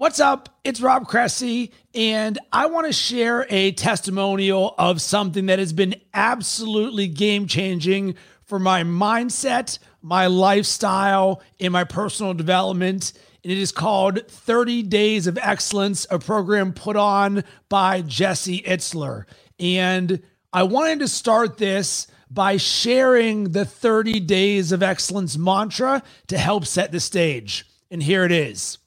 What's up? It's Rob Cressy, and I want to share a testimonial of something that has been absolutely game changing for my mindset, my lifestyle, and my personal development. And it is called 30 Days of Excellence, a program put on by Jesse Itzler. And I wanted to start this by sharing the 30 Days of Excellence mantra to help set the stage. And here it is.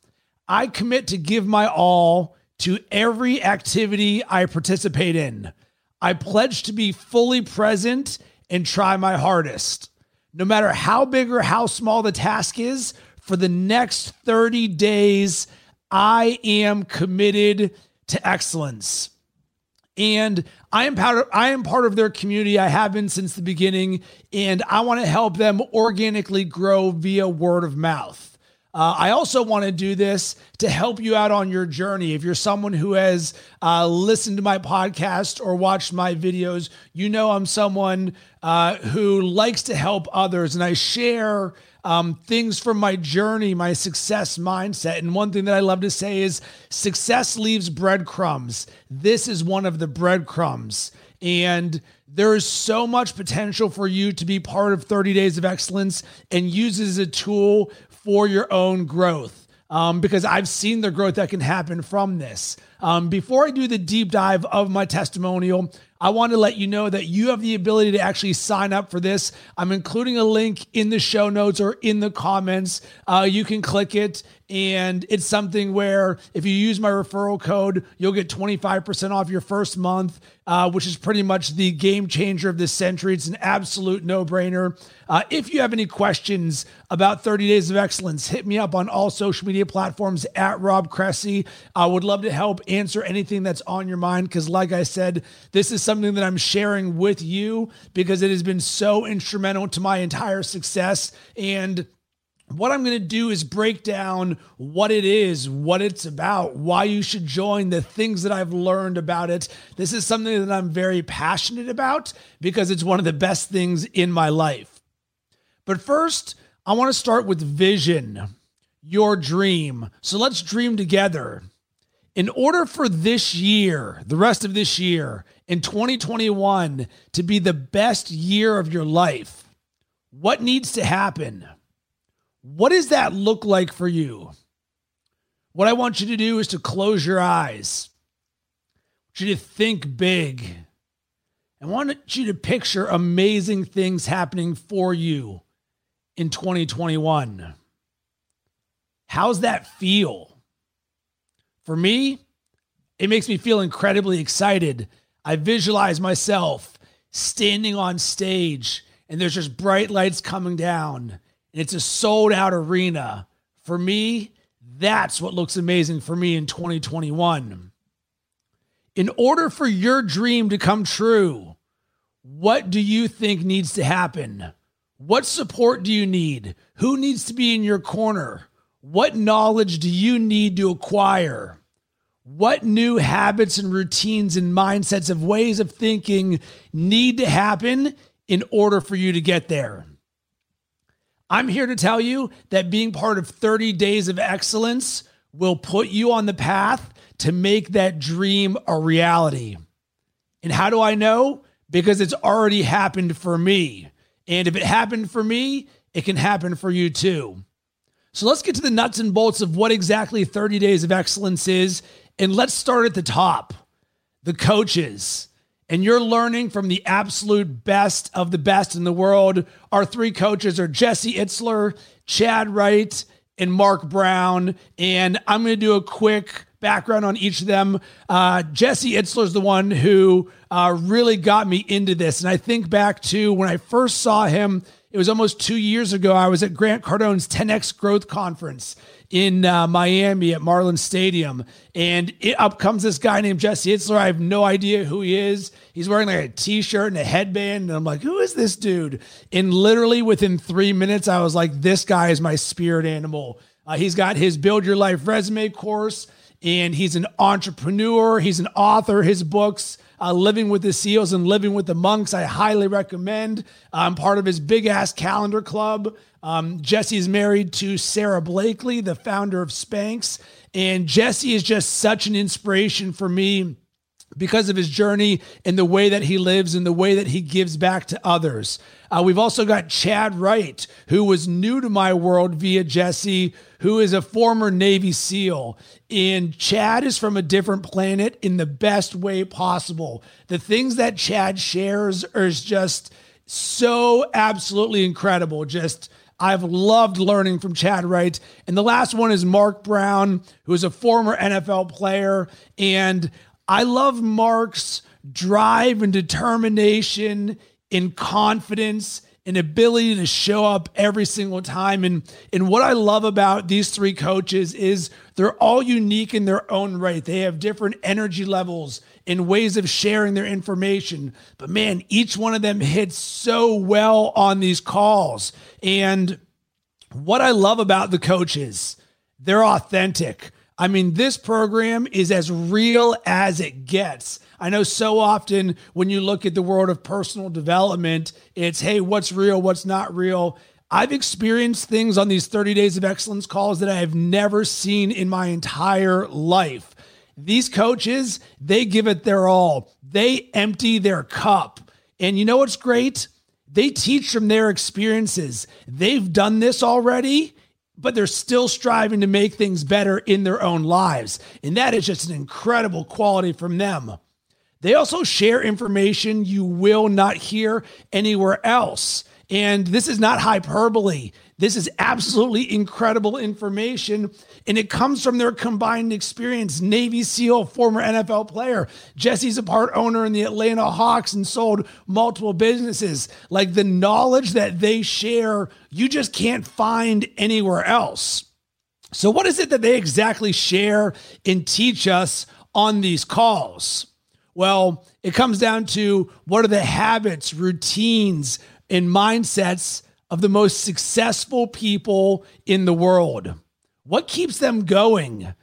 I commit to give my all to every activity I participate in. I pledge to be fully present and try my hardest. No matter how big or how small the task is, for the next 30 days, I am committed to excellence. And I am part of, I am part of their community. I have been since the beginning, and I want to help them organically grow via word of mouth. Uh, I also want to do this to help you out on your journey. If you're someone who has uh, listened to my podcast or watched my videos, you know I'm someone uh, who likes to help others and I share um, things from my journey, my success mindset. And one thing that I love to say is success leaves breadcrumbs. This is one of the breadcrumbs. And there is so much potential for you to be part of 30 Days of Excellence and use as a tool for your own growth um, because I've seen the growth that can happen from this. Um, before I do the deep dive of my testimonial, I want to let you know that you have the ability to actually sign up for this. I'm including a link in the show notes or in the comments. Uh, you can click it, and it's something where if you use my referral code, you'll get 25% off your first month, uh, which is pretty much the game changer of this century. It's an absolute no brainer. Uh, if you have any questions about 30 Days of Excellence, hit me up on all social media platforms at Rob Cressy. I would love to help answer anything that's on your mind because, like I said, this is something that I'm sharing with you because it has been so instrumental to my entire success. And what I'm going to do is break down what it is, what it's about, why you should join, the things that I've learned about it. This is something that I'm very passionate about because it's one of the best things in my life. But first, I want to start with vision, your dream. So let's dream together in order for this year, the rest of this year, in 2021, to be the best year of your life, what needs to happen? What does that look like for you? What I want you to do is to close your eyes. I want you to think big. I want you to picture amazing things happening for you in 2021. How's that feel? For me, it makes me feel incredibly excited. I visualize myself standing on stage and there's just bright lights coming down and it's a sold out arena. For me, that's what looks amazing for me in 2021. In order for your dream to come true, what do you think needs to happen? What support do you need? Who needs to be in your corner? What knowledge do you need to acquire? What new habits and routines and mindsets of ways of thinking need to happen in order for you to get there? I'm here to tell you that being part of 30 Days of Excellence will put you on the path to make that dream a reality. And how do I know? Because it's already happened for me. And if it happened for me, it can happen for you too. So let's get to the nuts and bolts of what exactly 30 Days of Excellence is. And let's start at the top the coaches. And you're learning from the absolute best of the best in the world. Our three coaches are Jesse Itzler, Chad Wright, and Mark Brown. And I'm going to do a quick background on each of them. Uh, Jesse Itzler is the one who uh, really got me into this. And I think back to when I first saw him it was almost two years ago. I was at Grant Cardone's 10X Growth Conference in uh, Miami at Marlin Stadium. And it, up comes this guy named Jesse Itzler. I have no idea who he is. He's wearing like a t shirt and a headband. And I'm like, who is this dude? And literally within three minutes, I was like, this guy is my spirit animal. Uh, he's got his Build Your Life resume course, and he's an entrepreneur, he's an author. His books, uh, Living with the Seals and Living with the Monks. I highly recommend. I'm part of his big ass calendar club. Um, Jesse is married to Sara Blakely, the founder of Spanx. And Jesse is just such an inspiration for me because of his journey and the way that he lives and the way that he gives back to others. Uh, we've also got Chad Wright, who was new to my world via Jesse, who is a former Navy SEAL. And Chad is from a different planet in the best way possible. The things that Chad shares are just so absolutely incredible. Just I've loved learning from Chad Wright. And the last one is Mark Brown, who is a former NFL player. And I love Mark's drive and determination and confidence and ability to show up every single time. And, and what I love about these three coaches is they're all unique in their own right. They have different energy levels and ways of sharing their information. But man, each one of them hits so well on these calls. And what I love about the coaches, they're authentic. I mean, this program is as real as it gets. I know so often when you look at the world of personal development, it's, hey, what's real, what's not real. I've experienced things on these 30 days of excellence calls that I have never seen in my entire life. These coaches, they give it their all. They empty their cup. And you know what's great? They teach from their experiences. They've done this already but they're still striving to make things better in their own lives. And that is just an incredible quality from them. They also share information you will not hear anywhere else. And this is not hyperbole. This is absolutely incredible information, and it comes from their combined experience. Navy SEAL, former NFL player. Jesse's a part owner in the Atlanta Hawks and sold multiple businesses. Like the knowledge that they share, you just can't find anywhere else. So, what is it that they exactly share and teach us on these calls? Well, it comes down to what are the habits, routines, and mindsets of the most successful people in the world. What keeps them going?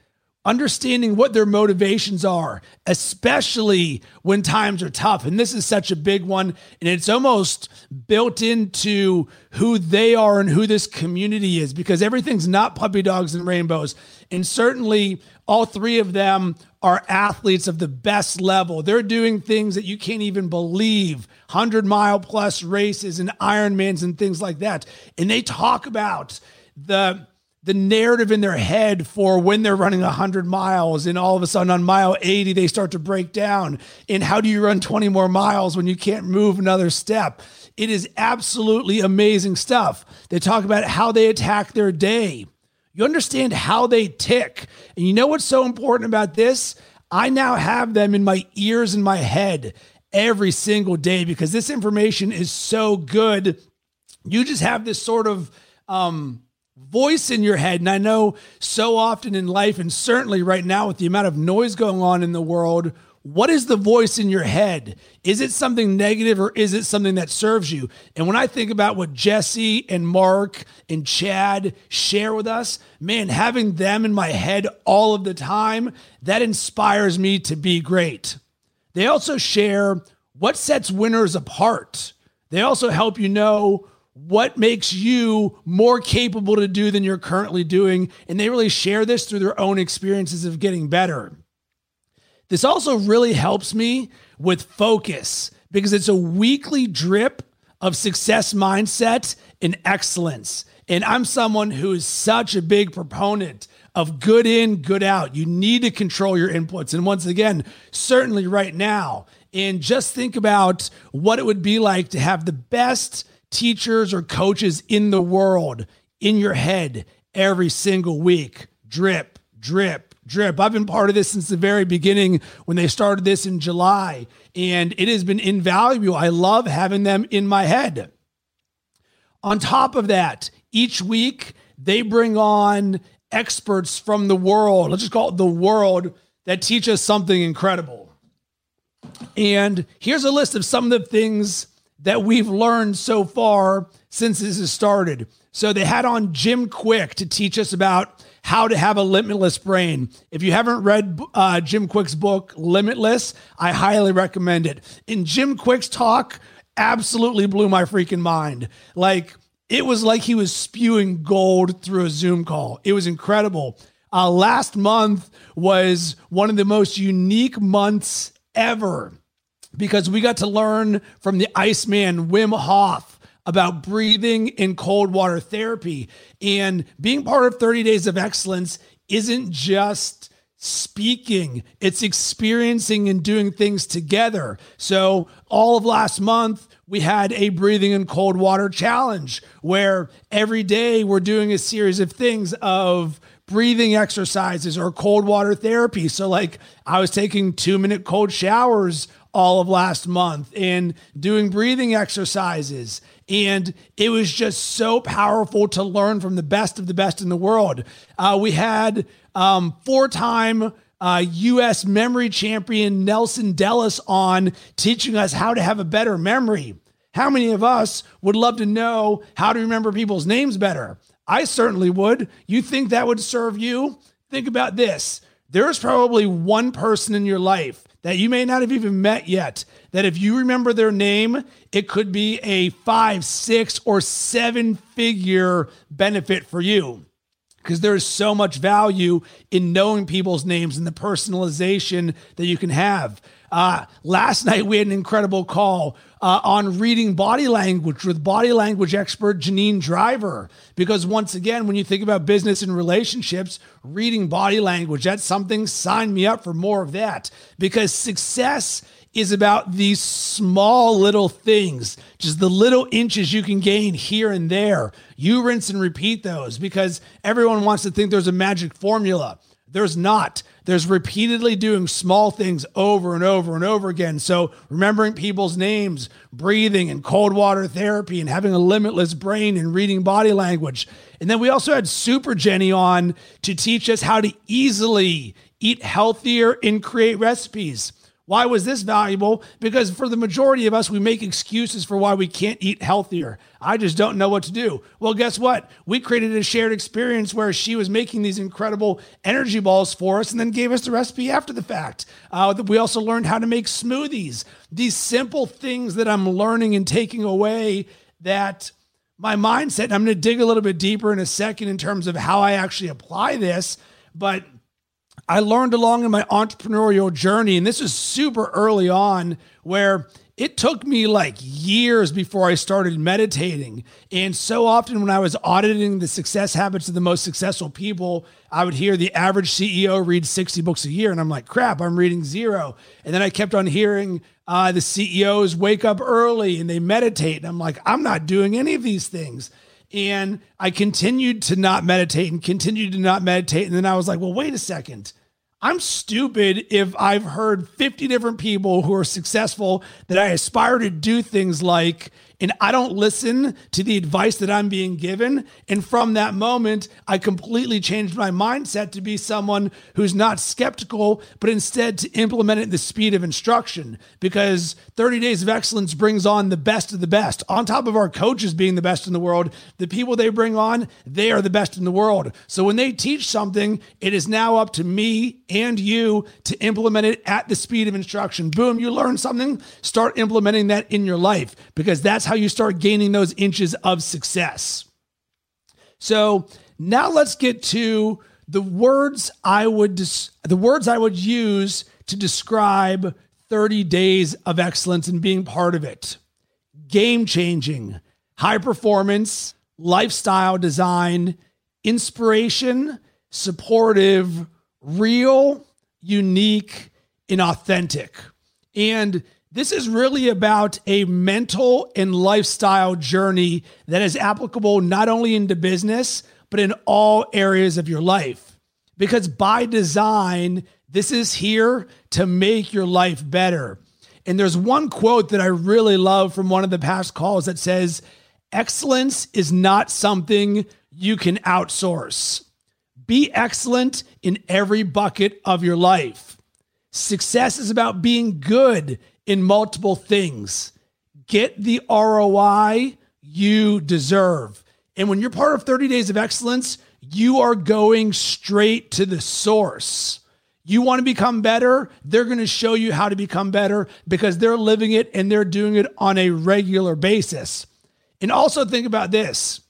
Understanding what their motivations are, especially when times are tough. And this is such a big one. And it's almost built into who they are and who this community is because everything's not puppy dogs and rainbows. And certainly, all three of them are athletes of the best level. They're doing things that you can't even believe. 100 mile plus races and Ironmans and things like that. And they talk about the the narrative in their head for when they're running 100 miles and all of a sudden on mile 80 they start to break down. And how do you run 20 more miles when you can't move another step? It is absolutely amazing stuff. They talk about how they attack their day you understand how they tick. And you know what's so important about this? I now have them in my ears and my head every single day because this information is so good. You just have this sort of um, voice in your head. And I know so often in life, and certainly right now with the amount of noise going on in the world, what is the voice in your head? Is it something negative or is it something that serves you? And when I think about what Jesse and Mark and Chad share with us, man, having them in my head all of the time, that inspires me to be great. They also share what sets winners apart. They also help you know what makes you more capable to do than you're currently doing. And they really share this through their own experiences of getting better. This also really helps me with focus because it's a weekly drip of success mindset and excellence. And I'm someone who is such a big proponent of good in, good out. You need to control your inputs. And once again, certainly right now, and just think about what it would be like to have the best teachers or coaches in the world in your head every single week. Drip, drip, drip. I've been part of this since the very beginning when they started this in July, and it has been invaluable. I love having them in my head. On top of that, each week they bring on experts from the world, let's just call it the world, that teach us something incredible. And here's a list of some of the things that we've learned so far since this has started. So they had on Jim Kwik to teach us about how to Have a Limitless Brain. If you haven't read uh, Jim Kwik's book, Limitless, I highly recommend it. In Jim Kwik's talk, absolutely blew my freaking mind. Like, it was like he was spewing gold through a Zoom call. It was incredible. Uh, last month was one of the most unique months ever because we got to learn from the Iceman Wim Hof about breathing in cold water therapy. And being part of 30 Days of Excellence isn't just speaking, it's experiencing and doing things together. So, all of last month, we had a breathing in cold water challenge where every day we're doing a series of things of breathing exercises or cold water therapy. So, like, I was taking two minute cold showers all of last month and doing breathing exercises. And it was just so powerful to learn from the best of the best in the world. Uh, we had um, four time uh, U.S. memory champion Nelson Dellis on teaching us how to have a better memory. How many of us would love to know how to remember people's names better? I certainly would. You think that would serve you? Think about this. There's probably one person in your life that you may not have even met yet that if you remember their name, it could be a five, six, or seven figure benefit for you because there's so much value in knowing people's names and the personalization that you can have. Uh, last night, we had an incredible call uh, on reading body language with body language expert Janine Driver. Because once again, when you think about business and relationships, reading body language, that's something, sign me up for more of that. Because success is about these small little things, just the little inches you can gain here and there. You rinse and repeat those because everyone wants to think there's a magic formula. There's not. There's repeatedly doing small things over and over and over again. So, remembering people's names, breathing and cold water therapy, and having a limitless brain and reading body language. And then we also had Super Jenny on to teach us how to easily eat healthier and create recipes. Why was this valuable? Because for the majority of us, we make excuses for why we can't eat healthier. I just don't know what to do. Well, guess what? We created a shared experience where she was making these incredible energy balls for us and then gave us the recipe after the fact. Uh, we also learned how to make smoothies. These simple things that I'm learning and taking away that my mindset, I'm going to dig a little bit deeper in a second in terms of how I actually apply this. But I learned along in my entrepreneurial journey, and this is super early on, where it took me like years before I started meditating. And so often when I was auditing the success habits of the most successful people, I would hear the average CEO read 60 books a year. And I'm like, crap, I'm reading zero. And then I kept on hearing uh, the CEOs wake up early and they meditate. And I'm like, I'm not doing any of these things. And I continued to not meditate and continued to not meditate. And then I was like, well, wait a second. I'm stupid if I've heard 50 different people who are successful that I aspire to do things like and I don't listen to the advice that I'm being given. And from that moment, I completely changed my mindset to be someone who's not skeptical, but instead to implement it at the speed of instruction. Because 30 Days of Excellence brings on the best of the best. On top of our coaches being the best in the world, the people they bring on, they are the best in the world. So when they teach something, it is now up to me and you to implement it at the speed of instruction. Boom, you learn something, start implementing that in your life because that's how you start gaining those inches of success. So now let's get to the words I would the words I would use to describe 30 days of excellence and being part of it. Game changing, high performance, lifestyle design, inspiration, supportive, real, unique, and authentic. And this is really about a mental and lifestyle journey that is applicable not only into business, but in all areas of your life. Because by design, this is here to make your life better. And there's one quote that I really love from one of the past calls that says, Excellence is not something you can outsource. Be excellent in every bucket of your life. Success is about being good in multiple things. Get the ROI you deserve. And when you're part of 30 Days of Excellence, you are going straight to the source. You want to become better? They're going to show you how to become better because they're living it and they're doing it on a regular basis. And also think about this.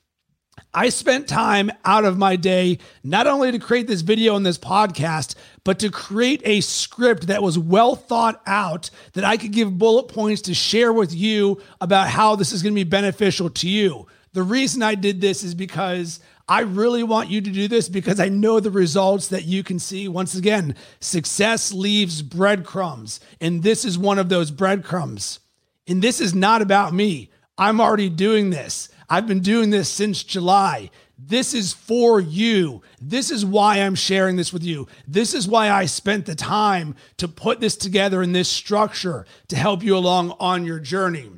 I spent time out of my day not only to create this video and this podcast, but to create a script that was well thought out that I could give bullet points to share with you about how this is going to be beneficial to you. The reason I did this is because I really want you to do this because I know the results that you can see. Once again, success leaves breadcrumbs, and this is one of those breadcrumbs. And this is not about me. I'm already doing this. I've been doing this since July. This is for you. This is why I'm sharing this with you. This is why I spent the time to put this together in this structure to help you along on your journey.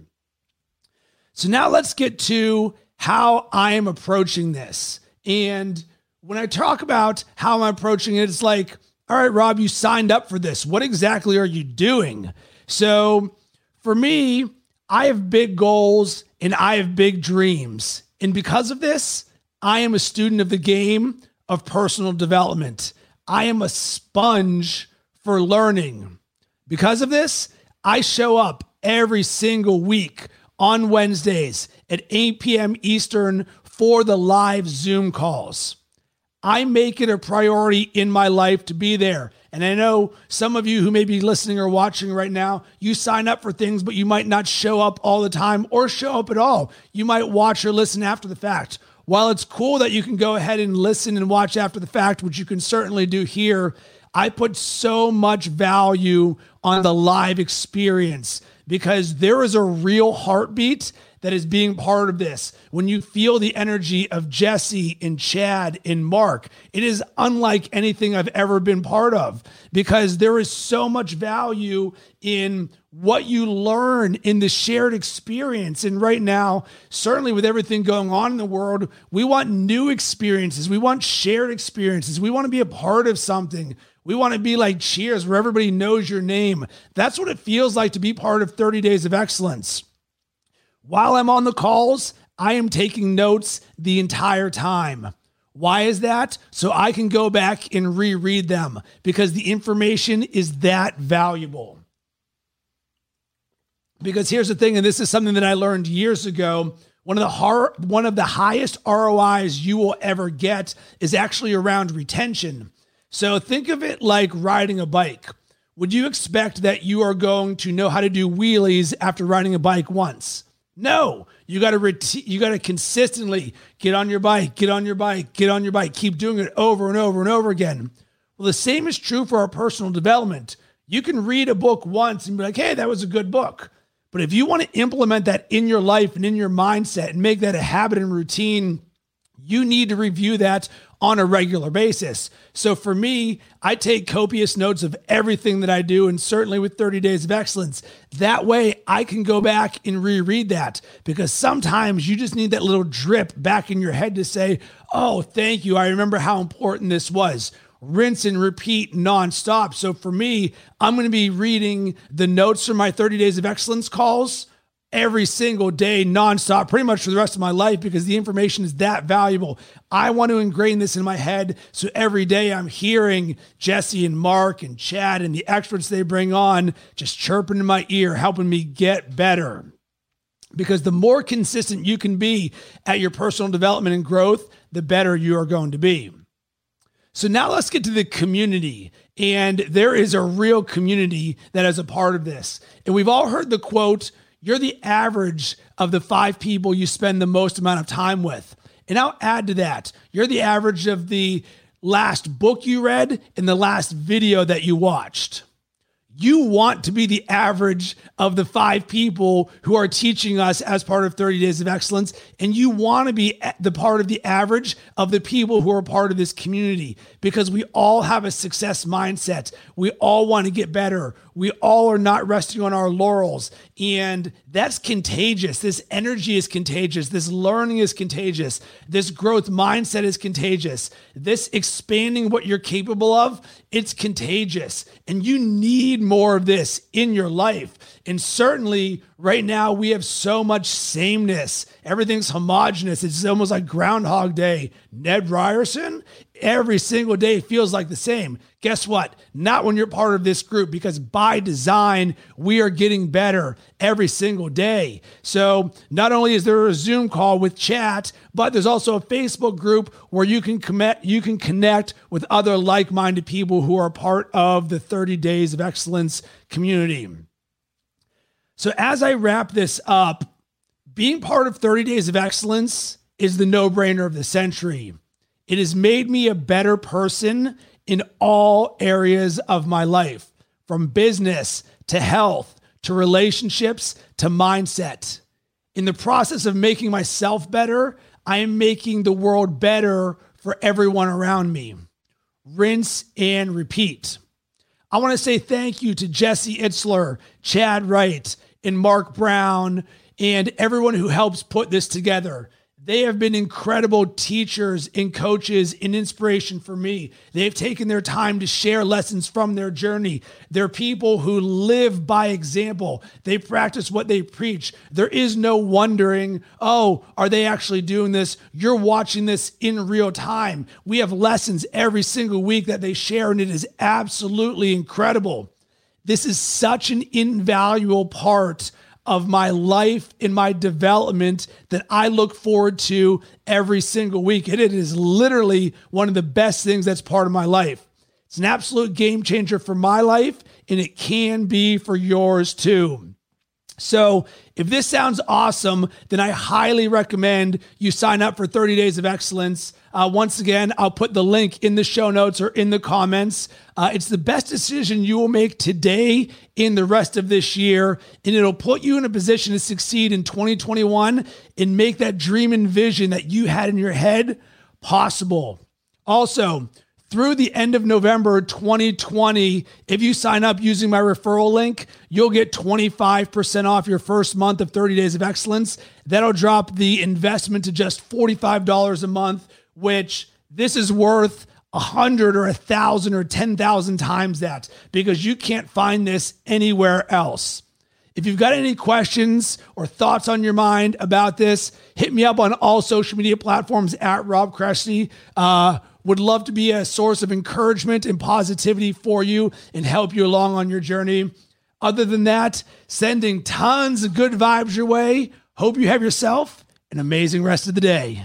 So now let's get to how I am approaching this. And when I talk about how I'm approaching it, it's like, all right, Rob, you signed up for this. What exactly are you doing? So for me, I have big goals and I have big dreams. And because of this, I am a student of the game of personal development. I am a sponge for learning. Because of this, I show up every single week on Wednesdays at 8 p.m. Eastern for the live Zoom calls. I make it a priority in my life to be there. And I know some of you who may be listening or watching right now, you sign up for things, but you might not show up all the time or show up at all. You might watch or listen after the fact. While it's cool that you can go ahead and listen and watch after the fact, which you can certainly do here, I put so much value on the live experience because there is a real heartbeat that is being part of this. When you feel the energy of Jesse and Chad and Mark, it is unlike anything I've ever been part of because there is so much value in what you learn in the shared experience. And right now, certainly with everything going on in the world, we want new experiences. We want shared experiences. We want to be a part of something. We want to be like Cheers, where everybody knows your name. That's what it feels like to be part of 30 Days of Excellence. While I'm on the calls, I am taking notes the entire time. Why is that? So I can go back and reread them because the information is that valuable. Because here's the thing, and this is something that I learned years ago. One of the hard, one of the highest ROIs you will ever get is actually around retention. So think of it like riding a bike. Would you expect that you are going to know how to do wheelies after riding a bike once? No, you got to you got to consistently get on your bike, get on your bike, get on your bike, keep doing it over and over and over again. Well, the same is true for our personal development. You can read a book once and be like, "Hey, that was a good book." But if you want to implement that in your life and in your mindset and make that a habit and routine, you need to review that on a regular basis. So for me, I take copious notes of everything that I do, and certainly with 30 Days of Excellence. That way I can go back and reread that because sometimes you just need that little drip back in your head to say, oh, thank you. I remember how important this was. Rinse and repeat nonstop. So for me, I'm going to be reading the notes from my 30 Days of Excellence calls every single day, nonstop, pretty much for the rest of my life because the information is that valuable. I want to ingrain this in my head. So every day I'm hearing Jesse and Mark and Chad and the experts they bring on just chirping in my ear, helping me get better. Because the more consistent you can be at your personal development and growth, the better you are going to be. So now let's get to the community. And there is a real community that is a part of this. And we've all heard the quote, you're the average of the five people you spend the most amount of time with. And I'll add to that, you're the average of the last book you read and the last video that you watched. You want to be the average of the five people who are teaching us as part of 30 Days of Excellence. And you want to be the part of the average of the people who are part of this community because we all have a success mindset. We all want to get better. We all are not resting on our laurels. And that's contagious. This energy is contagious. This learning is contagious. This growth mindset is contagious. This expanding what you're capable of, it's contagious. And you need more of this in your life. And certainly right now, we have so much sameness. Everything's homogenous. It's almost like Groundhog Day. Ned Ryerson, every single day feels like the same. Guess what? Not when you're part of this group because by design, we are getting better every single day. So, not only is there a Zoom call with chat, but there's also a Facebook group where you can connect you can connect with other like-minded people who are part of the 30 Days of Excellence community. So, as I wrap this up, being part of 30 Days of Excellence is the no-brainer of the century. It has made me a better person in all areas of my life, from business to health to relationships to mindset. In the process of making myself better, I am making the world better for everyone around me. Rinse and repeat. I want to say thank you to Jesse Itzler, Chad Wright, and Mark Brown, and everyone who helps put this together. They have been incredible teachers and coaches and inspiration for me. They've taken their time to share lessons from their journey. They're people who live by example. They practice what they preach. There is no wondering, oh, are they actually doing this? You're watching this in real time. We have lessons every single week that they share, and it is absolutely incredible. This is such an invaluable part of my life in my development that I look forward to every single week. And it is literally one of the best things that's part of my life. It's an absolute game changer for my life, and it can be for yours too. So, if this sounds awesome, then I highly recommend you sign up for 30 Days of Excellence. Uh, once again, I'll put the link in the show notes or in the comments. Uh, it's the best decision you will make today in the rest of this year, and it'll put you in a position to succeed in 2021 and make that dream and vision that you had in your head possible. Also, through the end of November 2020. If you sign up using my referral link, you'll get 25% off your first month of 30 Days of Excellence. That'll drop the investment to just $45 a month, which this is worth a hundred or a thousand or 10,000 times that because you can't find this anywhere else. If you've got any questions or thoughts on your mind about this, hit me up on all social media platforms at Rob Cressy. Uh, would love to be a source of encouragement and positivity for you and help you along on your journey. Other than that, sending tons of good vibes your way. Hope you have yourself an amazing rest of the day.